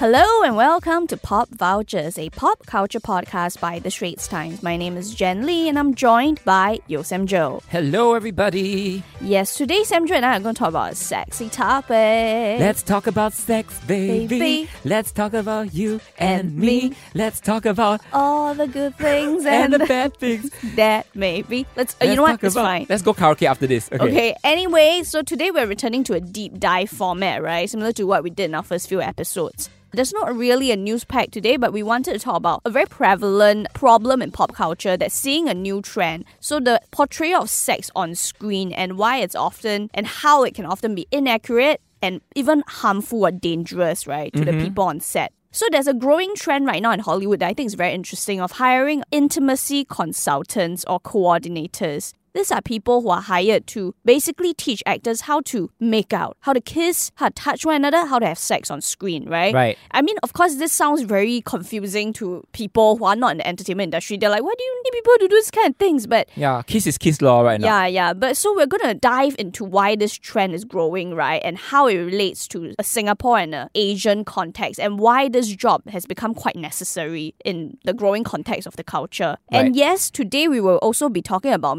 Hello and welcome to Pop Vultures, a pop culture podcast by The Straits Times. My name is Jen Lee and I'm joined by Yeo Sam Jo. Hello, everybody. Yes, today Sam Jo and I are going to talk about a sexy topic. Let's talk about sex, baby. Baby. Let's talk about you and, And me. me. Let's talk about all the good things and and, the bad things. that maybe. Let's. uh, you Let's know what? It's about- fine. Let's go karaoke after this. Okay. Okay, anyway, so today we're returning to a deep dive format, right? Similar to what we did in our first few episodes. There's not really a news pack today, but we wanted to talk about a very prevalent problem in pop culture that's seeing a new trend. So, the portrayal of sex on screen and why it's often and how it can often be inaccurate and even harmful or dangerous, right, to the mm-hmm. people on set. So there's a growing trend right now in Hollywood that I think is very interesting of hiring intimacy consultants or coordinators. These are people who are hired to basically teach actors how to make out, how to kiss, how to touch one another, how to have sex on screen, right? Right. I mean, of course, this sounds very confusing to people who are not in the entertainment industry. They're like, why do you need people to do this kind of things? But Yeah, kiss is kiss law right now. yeah, yeah. But so we're gonna dive into why this trend is growing, right? And how it relates to a Singapore and a Asian context and why this job has become quite necessary in the growing context of the culture. Right. And yes, today we will also be talking about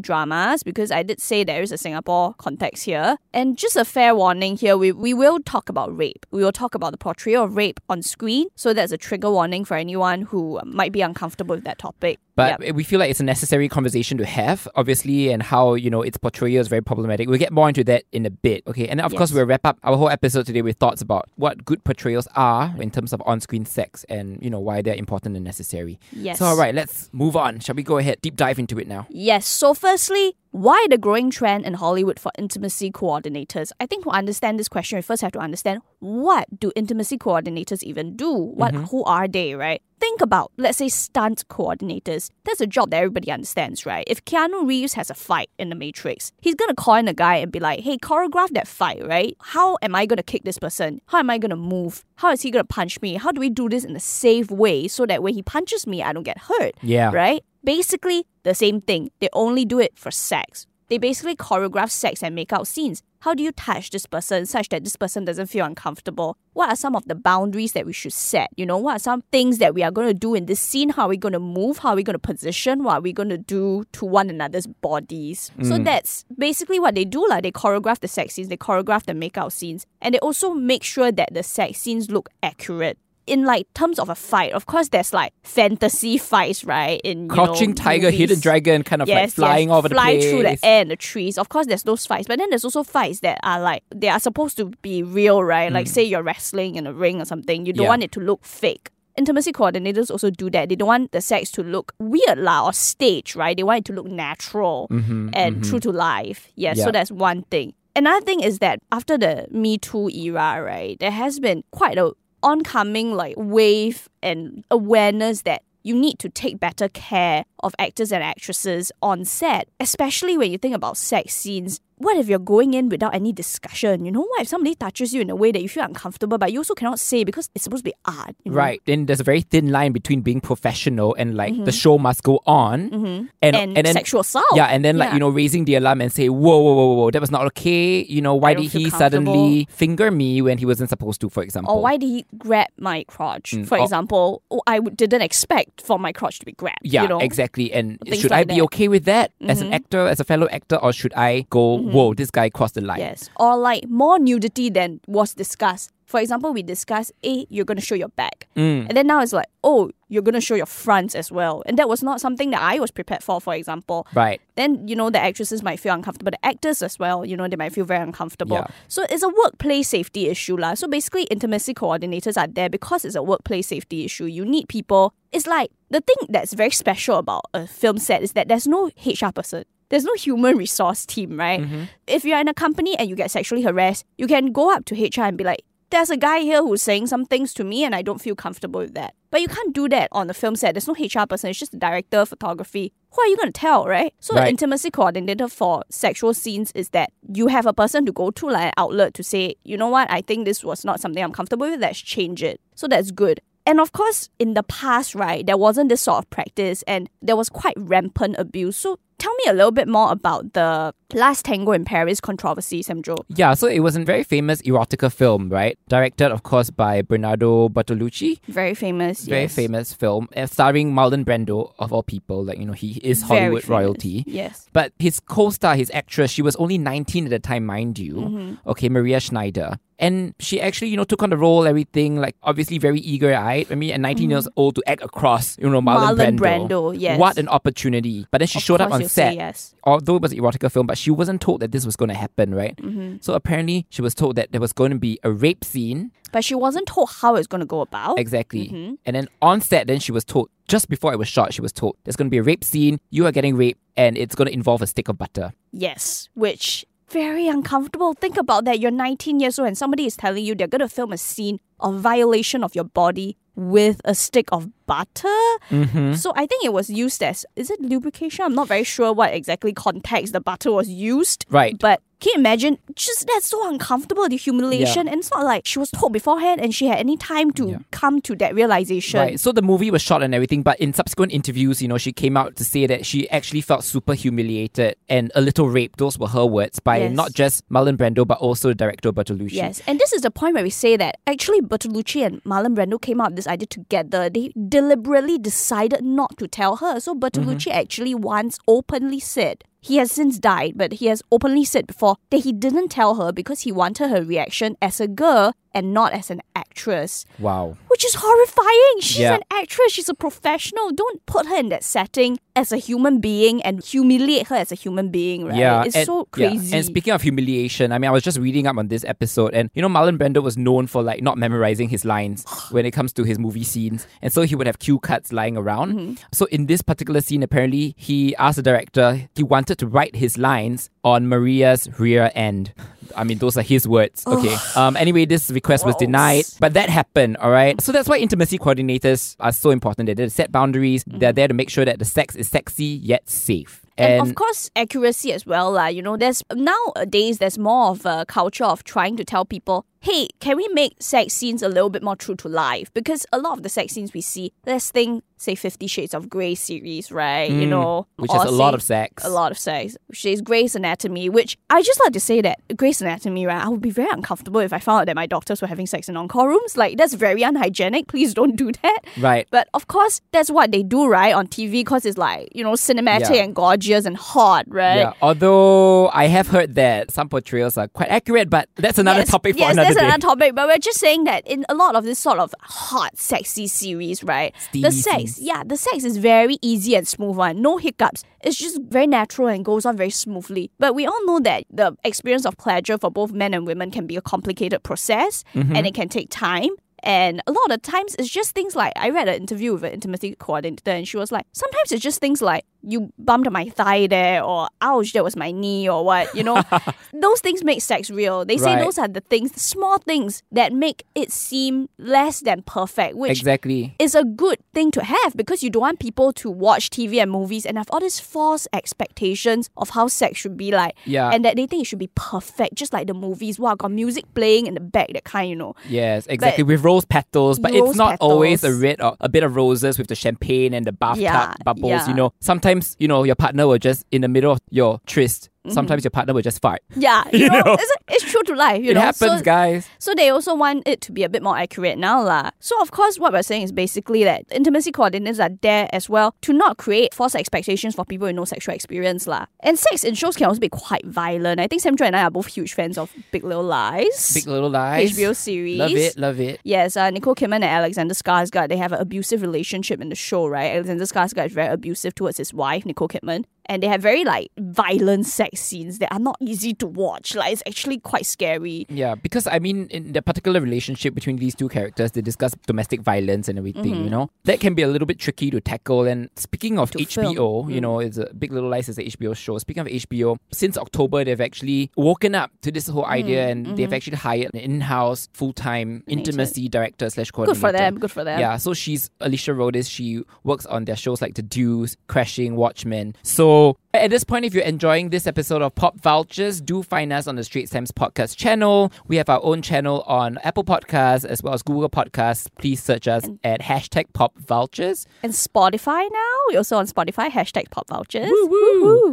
Dramas because I did say there is a Singapore context here. And just a fair warning here, we, we will talk about rape. We will talk about the portrayal of rape on screen. So that's a trigger warning for anyone who might be uncomfortable with that topic. But Yep. we feel like it's a necessary conversation to have, obviously, and how, you know, its portrayal is very problematic. We'll get more into that in a bit, okay? And then, of course, we'll wrap up our whole episode today with thoughts about what good portrayals are in terms of on screen sex and, you know, why they're important and necessary. Yes. So, all right, let's move on. Shall we go ahead, deep dive into it now? Yes. So, firstly, why the growing trend in Hollywood for intimacy coordinators? I think to understand this question, we first have to understand what do intimacy coordinators even do? What, mm-hmm. who are they, right? Think about, let's say, stunt coordinators. That's a job that everybody understands, right? If Keanu Reeves has a fight in The Matrix, he's gonna call in a guy and be like, "Hey, choreograph that fight, right? How am I gonna kick this person? How am I gonna move? How is he gonna punch me? How do we do this in a safe way so that when he punches me, I don't get hurt?" Yeah. right? Basically, the same thing. They only do it for sex. They basically choreograph sex and make out scenes. How do you touch this person such that this person doesn't feel uncomfortable? What are some of the boundaries that we should set? You know, what are some things that we are going to do in this scene? How are we going to move? How are we going to position? What are we going to do to one another's bodies? So mm. that's basically what they do. Like they choreograph the sex scenes, they choreograph the makeout scenes, and they also make sure that the sex scenes look accurate in like terms of a fight, of course, there's like fantasy fights, right? In you Crouching know, tiger, movies. hidden dragon, kind of like flying yes, over the fly place. through the air and the trees. Of course, there's those fights, but then there's also fights that are like they are supposed to be real, right? Like say you're wrestling in a ring or something, you don't Mm. Yeah. want it to look fake. Intimacy coordinators also do that. They don't want the sex to look weird lah or staged, right? They want it to look natural and true to life. Yes, so Mm-hmm, that's one thing. Another thing is that after the Me Too era, right, there has been quite a oncoming like wave and awareness that you need to take better care of actors and actresses on set, especially when you think about sex scenes. What if you're going in without any discussion? You know, what if somebody touches you in a way that you feel uncomfortable, but you also cannot say because it's supposed to be art? you know? Right. Then there's a very thin line between being professional and like the mm-hmm. show must go on. Mm-hmm. And, And, then, sexual assault. Yeah, and then like, Yeah. you know, raising the alarm and say, whoa, whoa, whoa, whoa, that was not okay. You know, why did he suddenly finger me when he wasn't supposed to, for example? Or why did he grab my crotch? Mm, for or- example, I didn't expect for my crotch to be grabbed. Yeah, you know? exactly. And Things should I be that. Mm-hmm. okay with that as an mm-hmm. actor, as a fellow actor, or should I go, whoa, this guy crossed the line? Yes. Or like more nudity than was discussed. For example, we discussed, A, you're going to show your back. Mm. And then now it's like, oh, you're going to show your fronts as well. And that was not something that I was prepared for, for example. Right. Then, you know, the actresses might feel uncomfortable. The actors as well, you know, they might feel very uncomfortable. Yeah. So it's a workplace safety issue. lah. So basically, intimacy coordinators are there because it's a workplace safety issue. You need people. It's like the thing that's very special about a film set is that there's no HR person. There's no human resource team, right? Mm-hmm. If you're in a company and you get sexually harassed, you can go up to HR and be like, there's a guy here who's saying some things to me and I don't feel comfortable with that. But you can't do that on the film set. There's no HR person, it's just the director of photography. Who are you going to tell, right? So, Right. the intimacy coordinator for sexual scenes is that you have a person to go to, like an outlet, to say, you know what, I think this was not something I'm comfortable with, let's change it. So, that's good. And of course, in the past, right, there wasn't this sort of practice and there was quite rampant abuse. So tell me a little bit more about the Last Tango in Paris controversy, Sam Jo. Yeah, so it was a very famous erotica film, right? Directed, of course, by Bernardo Bertolucci. Very famous, Very yes. famous film, uh, starring Marlon Brando, of all people. Like, you know, he is Hollywood royalty. Yes. But his co-star, his actress, she was only 19 at the time, mind you. Mm-hmm. Okay, Maria Schneider. And she actually, you know, took on the role, everything, like obviously very eager-eyed. I mean, at 19 years old to act across, you know, Marlon. Marlon Brando. Brando, yes. What an opportunity. But then she Of showed up on set. yes. Although it was an erotica film, but she wasn't told that this was going to happen, right? Mm-hmm. So apparently she was told that there was going to be a rape scene. But she wasn't told how it's going to go about. Exactly. Mm-hmm. And then on set, then she was told, just before it was shot, she was told, there's going to be a rape scene, you are getting raped, and it's going to involve a stick of butter. Yes, which very uncomfortable. Think about that. You're 19 years old and somebody is telling you they're going to film a scene of violation of your body with a stick of butter. Mm-hmm. So I think it was used as is it lubrication? I'm not very sure what exactly context the butter was used. Right. But can you imagine? Just that's so uncomfortable, the humiliation. And it's not like she was told beforehand and she had any time to Yeah. come to that realization. Right. So the movie was shot and everything, but in subsequent interviews, you know, she came out to say that she actually felt super humiliated and a little raped. Those were her words by Yes. not just Marlon Brando, but also director Bertolucci. Yes, and this is the point where we say that actually Bertolucci and Marlon Brando came up with this idea together. They deliberately decided not to tell her. So Bertolucci mm-hmm. actually once openly said, he has since died, but he has openly said before that he didn't tell her because he wanted her reaction as a girl and not as an actress. Wow. Which is horrifying. She's Yeah. an actress, she's a professional. Don't put her in that setting as a human being and humiliate her as a human being, right? Yeah, it's and, so yeah. crazy. And speaking of humiliation, I mean, I was just reading up on this episode, and you know, Marlon Brando was known for like not memorizing his lines when it comes to his movie scenes, and so he would have cue cards lying around. Mm-hmm. So in this particular scene, apparently, he asked the director he wanted to write his lines on Maria's rear end. I mean, those are his words. Okay. Um. Anyway, this request was denied, but that happened. All right. So that's why intimacy coordinators are so important. They're there to set boundaries. Mm-hmm. They're there to make sure that the sex is sexy yet safe. And, of course, accuracy as well. lah. You know, there's nowadays there's more of a culture of trying to tell people, hey, can we make sex scenes a little bit more true to life? Because a lot of the sex scenes we see, let's think, say, Fifty Shades of Grey series, right? you know, Mm, which has a lot of sex. A lot of sex. Which is Grey's Anatomy, which I just like to say that Grey's Anatomy, right? I would be very uncomfortable if I found out that my doctors were having sex in on-call rooms. Like, that's very unhygienic. Please don't do that. Right. But of course, that's what they do, right, on TV because it's like, you know, cinematic Yeah. and gorgeous and hot, right? Yeah, although I have heard that some portrayals are quite accurate, but that's another yes, topic for yes, another that's day. another topic. But we're just saying that in a lot of this sort of hot, sexy series, right? Steamy the sex, scenes. yeah, the sex is very easy and smooth one. No hiccups. It's just very natural and goes on very smoothly. But we all know that the experience of pleasure for both men and women can be a complicated process Mm-hmm. and it can take time. And a lot of times it's just things like I read an interview with an intimacy coordinator and she was like, sometimes it's just things like you bumped my thigh there or ouch, that was my knee or what, you know. those things make sex real. They say Right. those are the things, the small things that make it seem less than perfect, which exactly. is a good thing to have because you don't want people to watch TV and movies and have all these false expectations of how sex should be like. Yeah. And that they think it should be perfect, just like the movies. Wow, got music playing in the back, that kind, you know. Yes, exactly. with rose petals, but Rose it's not always a red or a bit of roses with the champagne and the bathtub Yeah, bubbles. yeah. You know, sometimes you know your partner will just in the middle of your tryst. Sometimes your partner will just fart. Yeah, you, You know, know. It's, it's true to life, you it know. happens, so, guys. So they also want it to be a bit more accurate now, lah. So of course, what we're saying is basically that intimacy coordinates are there as well to not create false expectations for people with no sexual experience, lah. And sex in shows can also be quite violent. I think Sam Jo and I are both huge fans of Big Little Lies, Big Little Lies. HBO series. Love it, love it. Yes, uh, Nicole Kidman and Alexander Skarsgård, they have an abusive relationship in the show, right? Alexander Skarsgård is very abusive towards his wife, Nicole Kidman. And they have very, like, violent sex scenes that are not easy to watch. Like, it's actually quite scary. Yeah, because I mean, in the particular relationship between these two characters, they discuss domestic violence and everything. Mm-hmm. You know, that can be a little bit tricky to tackle. And speaking of To HBO, film. you know, it's a Big Little Lies is a HBO show. Speaking of HBO, since October, they've actually woken up to this whole Mm, idea, and mm-hmm. they've actually hired an in-house full-time intimacy director slash coordinator. Good for them, good for them. Yeah, so she's Alicia Rodis. She works on their shows like The Deuce, Crashing, Watchmen. So people at this point, if you're enjoying this episode of Pop Vultures, do find us on the Straits Times podcast channel. We have our own channel on Apple Podcasts as well as Google Podcasts. Please search us at hashtag Pop Vultures. And Spotify now. We're also on Spotify, hashtag Pop Vultures.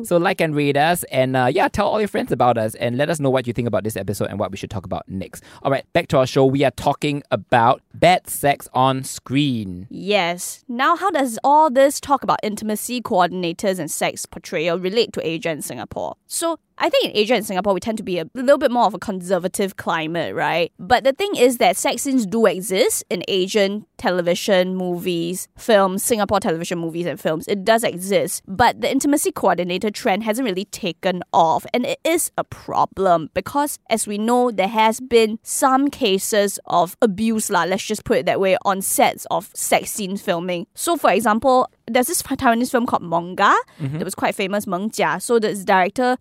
So like and rate us, and uh, yeah, tell all your friends about us, and let us know what you think about this episode and what we should talk about next. All right, back to our show. We are talking about bad sex on screen. Yes. Now, how does all this talk about intimacy coordinators and sex portrayal relate to Asia and Singapore? So, I think in Asia and Singapore, we tend to be a little bit more of a conservative climate, right? But the thing is that sex scenes do exist in Asian television, movies, films, Singapore television, movies, and films. It does exist. But the intimacy coordinator trend hasn't really taken off. And it is a problem because, as we know, there has been some cases of abuse, lah, let's just put it that way, on sets of sex scene filming. So, for example, there's this Taiwanese film called Monga mm-hmm. that was quite famous, Meng Jia. So this director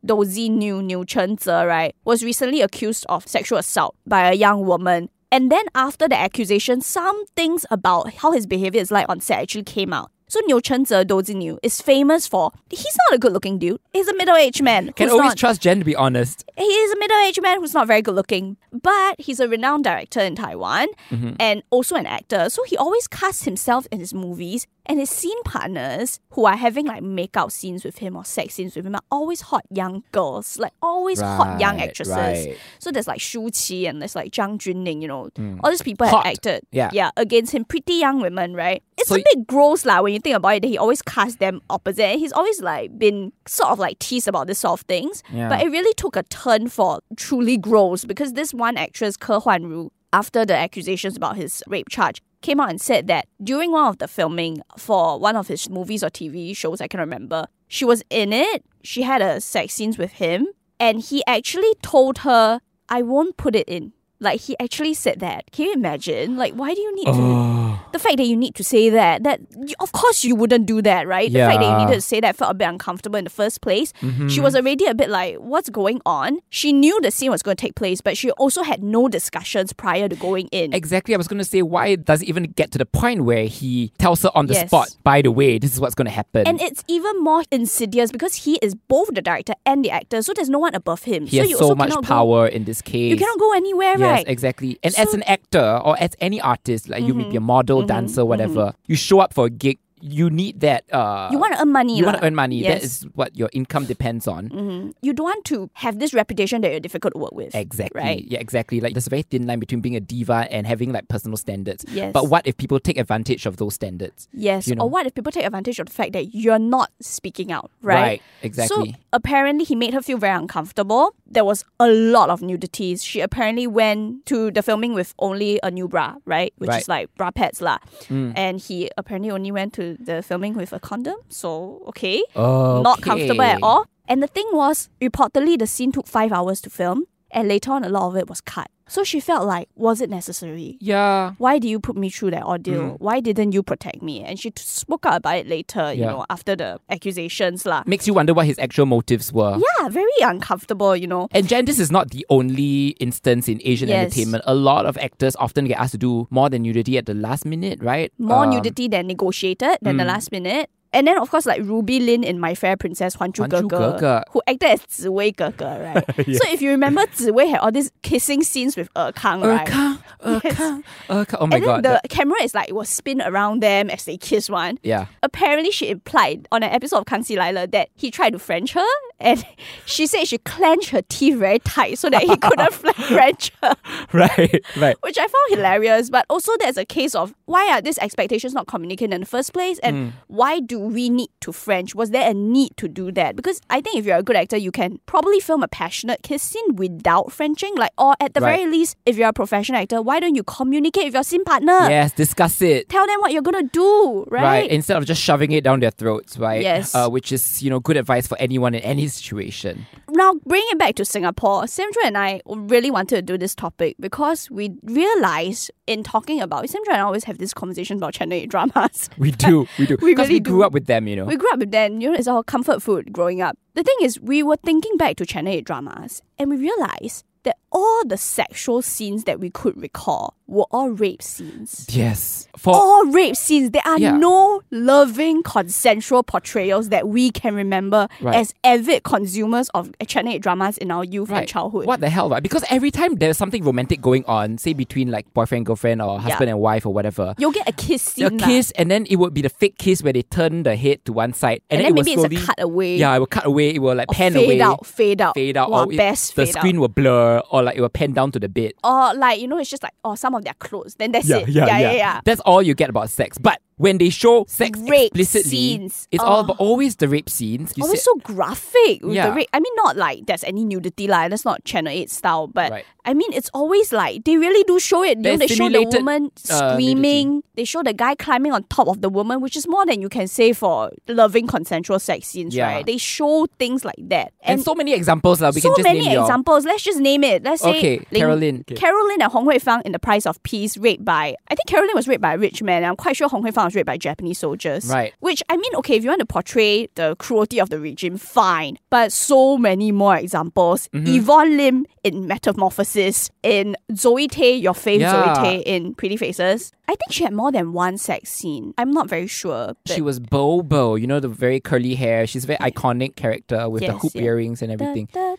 Dozy Niu Niu Chen Ze, right, was recently accused of sexual assault by a young woman. And then after the accusation, some things about how his behavior is like on set actually came out. So Niu Chen Ze, Dozy Niu, is famous for he's not a good looking dude. He's a middle aged man. Can always not- trust Jen to be honest. he is a middle-aged man who's not very good looking, but he's a renowned director in Taiwan mm-hmm. and also an actor. So he always casts himself in his movies, and his scene partners who are having like make-out scenes with him or sex scenes with him are always hot young girls, like always hot young actresses. right. So there's like Shu Qi and there's like Zhang Junning, you know, mm. all these people Hot. have acted, Yeah. yeah, against him, pretty young women, right? It's So a bit gross lah when you think about it. That he always casts them opposite. And he's always like been sort of like teased about this sort of things. Yeah. But it really took a turn for truly gross because this one actress, Ke Huan Ru, after the accusations about his rape charge, came out and said that during one of the filming for one of his movies or TV shows, I can remember, she was in it. She had a sex scenes with him, and he actually told her, "I won't put it in." Like he actually said that. Can you imagine? Like, why do you need to? The fact that you need to say that, that of course you wouldn't do that, right? The fact that you Yeah. needed to say that felt a bit uncomfortable in the first place. Mm-hmm. She was already a bit like, what's going on? She knew the scene was going to take place, but she also had no discussions prior to going in. Exactly. I was going to say, why does it even get to the point where he tells her on the Yes. spot, by the way, this is what's going to happen? And it's even more insidious because he is both the director and the actor, so there's no one above him. he so has so much cannot go- power in this case. you cannot go anywhere, Yes, right? exactly. And as an actor or as any artist, like you may be a model, Mm-hmm. dancer, mm-hmm. whatever, you show up for a gig, you need that. Uh, You want to earn money. you want to earn money. That Yes. is what your income depends on. Mhm. You don't want to have this reputation that you're difficult to work with. Exactly. Right? Yeah, exactly. Like there's a very thin line between being a diva and having like personal standards. Yes. But what if people take advantage of those standards? Yes. You know. Or what if people take advantage of the fact that you're not speaking out, right? Right, exactly. So apparently he made her feel very uncomfortable. There was a lot of nudities. She apparently went to the filming with only a new bra, right? Which Right. is like bra pads lah. Mm. And he apparently only went to the filming with a condom. So okay. Not comfortable at all. And the thing was, reportedly the scene took five hours to film, and later on a lot of it was cut. So she felt like, was it necessary? Yeah. why do you put me through that ordeal? Mm. Why didn't you protect me? And she t- spoke out about it later, you Yeah. know, after the accusations lah. Makes you wonder what his actual motives were. Yeah, very uncomfortable, you know. And Jen, this is not the only instance in Asian Yes. entertainment. A lot of actors often get asked to do more than nudity at the last minute, right? More Um, nudity than negotiated than the mm. last minute. And then, of course, like Ruby Lin in My Fair Princess, Huan Chu Huan Ge Ge. who acted as Ziwei Ge right? So if you remember, Ziwei had all these kissing scenes with Er Kang, right? Erka, Erka, Erka. Oh my and god. then the that- camera is like, it was spin around them as they kiss one. yeah. apparently she implied on an episode of Kangxi Lai Le that he tried to French her and she said she clenched her teeth very tight so that he couldn't French her, Right, right. which I found hilarious. But also there's a case of why are these expectations not communicated in the first place and Hmm. why do we need to French? Was there a need to do that? Because I think if you're a good actor, you can probably film a passionate kiss scene without Frenching. Like or at the Right. very least, if you're a professional actor, why don't you communicate with your scene partner? Yes, discuss it. Tell them what you're gonna do, right? Instead of just shoving it down their throats, right? Yes. Uh, which is, you know, good advice for anyone in any situation. now bring it back to Singapore, Sam Jo and I really wanted to do this topic because we realized in talking about Sam Jo and I always have this conversation about Channel 8 dramas. We do, we do. We Because really we grew do. up with them, you know. We grew up with them, you know, it's our comfort food growing up. The thing is, we were thinking back to Channel 8 dramas and we realized that all the sexual scenes that we could recall were all rape scenes. Yes. For All rape scenes. There are Yeah. no loving, consensual portrayals that we can remember Right. as avid consumers of Channel 8 dramas in our youth and childhood. What the hell, right? Because every time there's something romantic going on, say between like boyfriend, girlfriend, or husband and wife or whatever. You'll get a kiss scene. A kiss, and then it would be the fake kiss where they turn the head to one side, And, and, then then, maybe it will it's a cut away. Yeah, it will cut away. It will like pan fade away, out, fade out. fade out, Wow, or it- best the fade screen out. will blur, or like it will pan down to the bit. Or like, you know, it's just like, oh, some of their clothes. Then that's it. yeah, yeah. yeah. That's all you get about sex. But when they show sex Rape explicitly, scenes. it's all Oh. about always the rape scenes. You Always said- so graphic with Yeah. the rape. I mean, not like there's any nudity, like that's not Channel 8 style, but Right. I mean, it's always like they really do show it. You know, they show the woman uh, screaming, they show the guy climbing on top of the woman, which is more than you can say for loving consensual sex scenes, Yeah. right? They show things like that. and, so many examples. lah. we so can just many examples. Let's just name it. Let's say Okay, Ling- Carolyn. Okay. Carolyn and Hong Hui Fang in The Price of Peace raped by I think Carolyn was raped by a rich man. and I'm quite sure Hong Hui Fang raped by Japanese soldiers. Right. Which I mean, okay, if you want to portray the cruelty of the regime, fine. But so many more examples. Mm-hmm. Yvonne Lim in Metamorphosis, in Zoe Tay, your fave Yeah. Zoe Tay in Pretty Faces. I think she had more than one sex scene. I'm not very sure. but- She was Bobo, you know, the very curly hair. She's a very iconic character with the hoop yeah. earrings and everything. Da, da,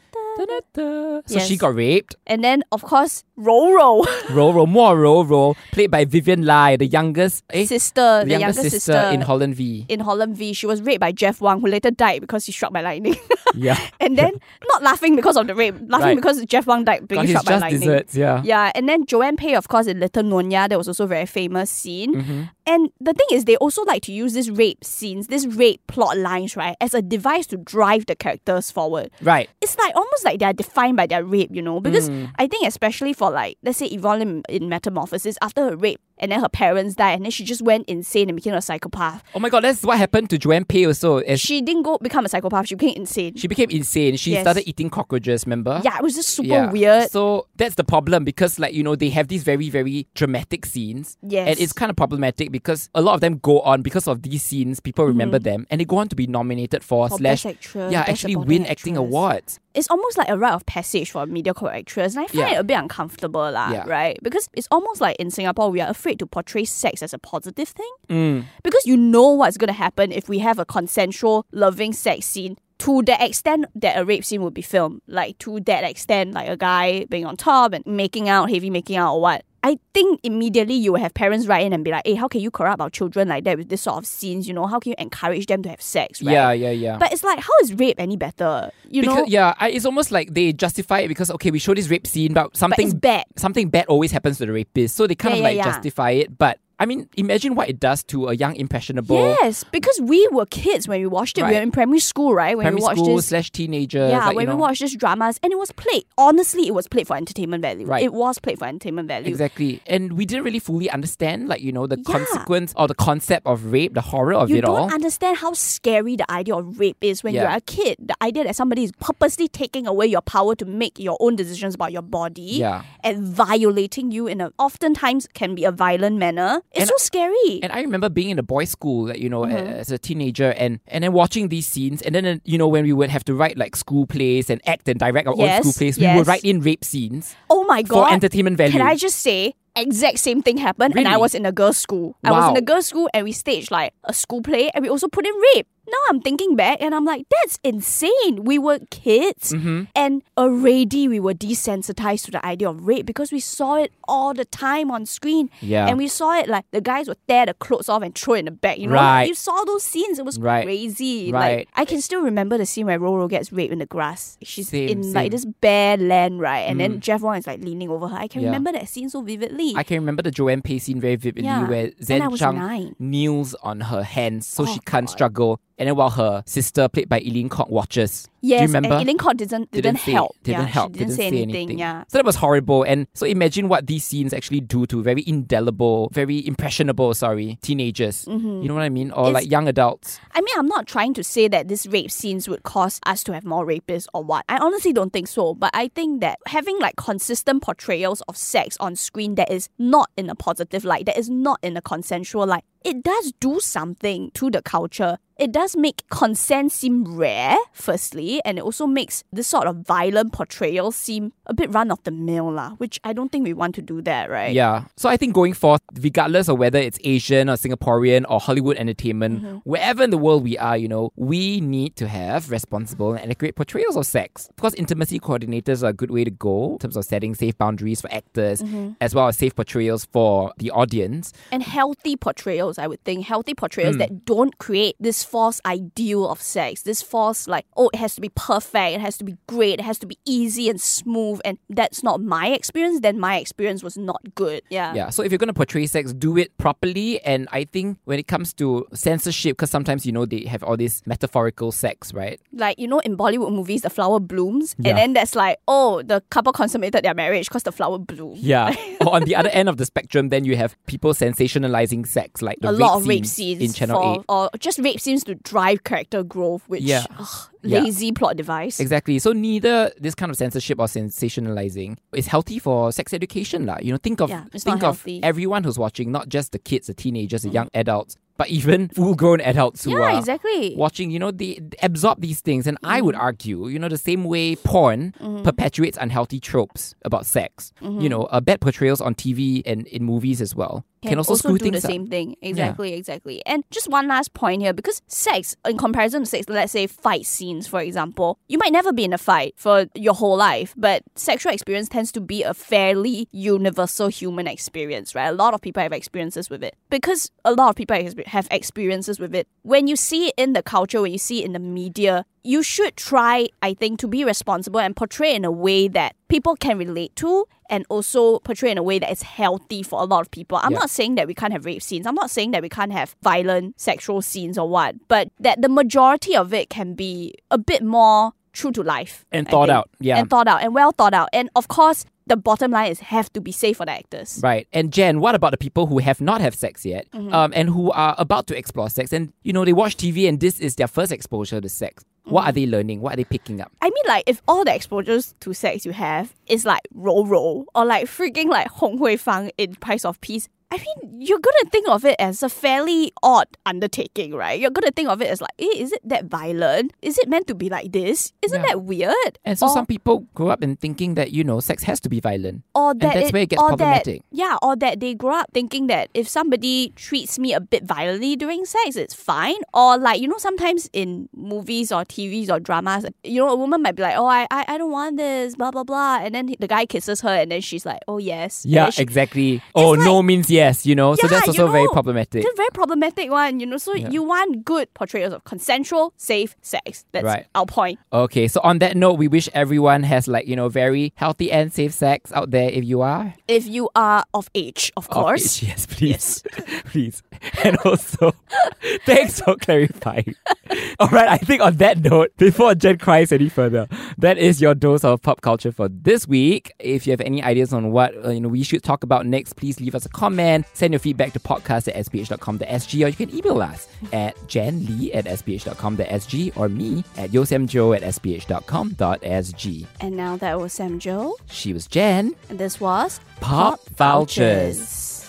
So she got raped. And then, of course, Roro, Ro Ro, more Ro Ro, played by Vivian Lai, the youngest, eh, sister, the, the, youngest younger sister, in Holland V. in Holland V. She was raped by Jeff Wang, who later died because he struck by lightning. yeah. and then not laughing because of the rape, laughing Right. because Jeff Wang died being struck by just lightning. desserts, yeah. Yeah, and then Joanne Pei, of course, in Little Nonya, there was also a very famous scene. Mm-hmm. And the thing is, they also like to use these rape scenes, these rape plot lines, right, as a device to drive the characters forward. Right. It's like almost like they're defined by their rape, you know? Because Mm. I think, especially for like, let's say Yvonne Lim in Metamorphosis, after her rape, and then her parents died, and then she just went insane and became a psychopath. Oh my god, that's what happened to Joanne Pei also. As She didn't go become a psychopath, she became insane. she became insane. She Yes. started eating cockroaches, remember? yeah, it was just super Yeah. weird. So that's the problem because, like, you know, they have these very, very dramatic scenes. Yes. And it's kind of problematic because a lot of them go on because of these scenes, people remember them and they go on to be nominated for, Mm-hmm. For slash Actress, yeah, actually win acting awards. It's almost like a rite of passage for a mediocre actress. And I find Yeah. it a bit uncomfortable, lah, Yeah. right? Because it's almost like in Singapore, we are afraid to portray sex as a positive thing. Mm. Because you know what's going to happen if we have a consensual, loving sex scene. To the extent that a rape scene would be filmed, like to that extent, like a guy being on top and making out, heavy making out, or what. I think immediately you will have parents write in and be like, hey, how can you corrupt our children like that with this sort of scenes? You know, how can you encourage them to have sex, right? Yeah, yeah, yeah. But it's like, how is rape any better? You because, know, yeah, I, it's almost like they justify it because okay, we show this rape scene, but but something it's bad. something bad always happens to the rapist, so they kind Yeah, of yeah, like yeah. justify it. But I mean, imagine what it does to a young impressionable Yes, because we were kids when we watched it. We were in primary school, right? When primary we watched school this. slash teenagers. Yeah, like, when you know, we watched these dramas, and it was played. Honestly, it was played for entertainment value. Right. It was played for entertainment value. Exactly. And we didn't really fully understand, like, you know, the Yeah. consequence or the concept of rape, the horror of You it all. You don't understand how scary the idea of rape is when Yeah. you're a kid. The idea that somebody is purposely taking away your power to make your own decisions about your body Yeah. and violating you in a oftentimes can be a violent manner. It's And- so scary. And I remember being in a boys' school, like, you know, Mm-hmm. as a teenager, and and then watching these scenes, and then uh, you know when we would have to write like school plays and act and direct our Yes, own school plays, we yes. would write in rape scenes oh my God. for entertainment value. Can I just say, exact same thing happened, and I was in a girls' school. I was in a girls' school, and we staged like a school play, and we also put in rape. Now I'm thinking back, and I'm like, that's insane. We were kids, Mm-hmm. and already we were desensitized to the idea of rape because we saw it all the time on screen. Yeah. and we saw it like the guys would tear the clothes off and throw it in the bag. You know, Right. you saw those scenes. It was Right. crazy. Right. Like I can still remember the scene where Roro gets raped in the grass. She's Same, in same. like this bare land, right? And Mm. then Jeff Wong is like leaning over her. I can Yeah. remember that scene so vividly. I can remember the Joanne Pei scene very vividly Yeah. where Zen Chang nine. kneels on her hands so Oh, she can't God. struggle. And then while her sister, played by Eileen Kong, watches. yes, Do you remember? and Eileen Kong didn't didn't, say, help. Didn't yeah, help. She didn't, say anything. Yeah. So that was horrible. And so imagine what these scenes actually do to very indelible, very impressionable, sorry, teenagers. You know what I mean? Or Mm-hmm. It's- like young adults. I mean, I'm not trying to say that these rape scenes would cause us to have more rapists or what. I honestly don't think so. But I think that having like consistent portrayals of sex on screen that is not in a positive light, that is not in a consensual light, it does do something to the culture. It does make consent seem rare, firstly, and it also makes this sort of violent portrayal seem a bit run of the mill, lah, which I don't think we want to do that, right? Yeah. So I think going forth, regardless of whether it's Asian or Singaporean or Hollywood entertainment, Mm-hmm. wherever in the world we are, you know, we need to have responsible and accurate portrayals of sex. Of course, intimacy coordinators are a good way to go in terms of setting safe boundaries for actors, Mm-hmm. as well as safe portrayals for the audience. and healthy portrayals, I would think. Healthy portrayals Hmm. that don't create this false ideal of sex, this false, like, oh, it has to be perfect, it has to be great, it has to be easy and smooth, and that's not my experience, then my experience was not good. Yeah. Yeah, so if you're going to portray sex, do it properly. And I think when it comes to censorship, because sometimes, you know, they have all this metaphorical sex, right? Like, you know, in Bollywood movies, the flower blooms, Yeah. and then there's like, oh, the couple consummated their marriage because the flower bloomed. Yeah. or on the other end of the spectrum, then you have people sensationalizing sex, like a lot of rape scenes in Channel for, 8. or just rape scenes to drive character growth, which Yeah. ugh, Yeah. lazy plot device. Exactly. So neither this kind of censorship or sensationalizing is healthy for sex education, lah. You know, think of Yeah, think of everyone who's watching, not just the kids, the teenagers, the young adults, but even full-grown adults who yeah, are exactly. watching, you know, they absorb these things. And I Mm-hmm. would argue, you know, the same way porn perpetuates unhealthy tropes about sex. Mm-hmm. You know, uh, bad portrayals on TV and in movies as well can, also, also screw do the up. same thing. Exactly, exactly. And just one last point here, because sex, in comparison to sex, let's say fight scenes, for example, you might never be in a fight for your whole life, but sexual experience tends to be a fairly universal human experience, right? A lot of people have experiences with it. Because a lot of people have- have experiences with it. When you see it in the culture, when you see it in the media, you should try, I think, to be responsible and portray in a way that people can relate to and also portray in a way that is healthy for a lot of people. I'm Yeah. not saying that we can't have rape scenes. I'm not saying that we can't have violent sexual scenes or what, but that the majority of it can be a bit more true to life And I thought think. out, yeah. And thought out and well thought out. And of course, the bottom line is have to be safe for the actors. Right. And Jen, what about the people who have not have sex yet Mm-hmm. um, and who are about to explore sex and, you know, they watch TV and this is their first exposure to sex? What Mm-hmm. are they learning? What are they picking up? I mean, like, if all the exposures to sex you have is like Ro Ro or like freaking like Hong Hui Fang in Price of Peace, I mean, you're gonna think of it as a fairly odd undertaking, right? You're gonna think of it as like, eh, is it that violent? Is it meant to be like this? Isn't Yeah. that weird? And so or, some people grow up in thinking that, you know, sex has to be violent. or that that's where it gets problematic. That, yeah, or that they grow up thinking that if somebody treats me a bit violently during sex, it's fine. Or like you know, sometimes in movies or TVs or dramas, you know, a woman might be like, "Oh, I, I, I don't want this," blah blah blah, and then the guy kisses her, and then she's like, "Oh yes." Yeah, she- exactly. Oh, no means yes, you know? so Yeah, that's you also very know, problematic. It's a very problematic one, you know. So you want good portrayals of consensual, safe sex. That's Right. our point. Okay, so on that note, we wish everyone has like, you know, very healthy and safe sex out there if you are. If you are of age, of Of course. age, yes, please. please. And also, thanks for clarifying. All right, I think on that note, before Jen cries any further, that is your dose of pop culture for this week. If you have any ideas on what uh, you know we should talk about next, please leave us a comment. Send your feedback to podcast at sph.com.sg or you can email us at jenlee at sph.com.sg or me at yeosamjo at sph.com.sg. And now that was Sam Jo, She was Jen. and this was Pop Vultures.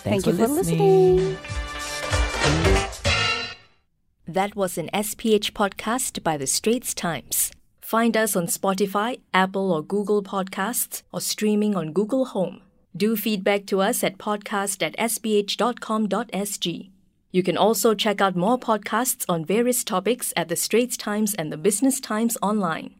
Thank Thanks you for for listening. listening. That was an SPH podcast by The Straits Times. Find us on Spotify, Apple or Google Podcasts, or streaming on Google Home. Do feedback to us at podcast at sph.com.sg. You can also check out more podcasts on various topics at The Straits Times and The Business Times online.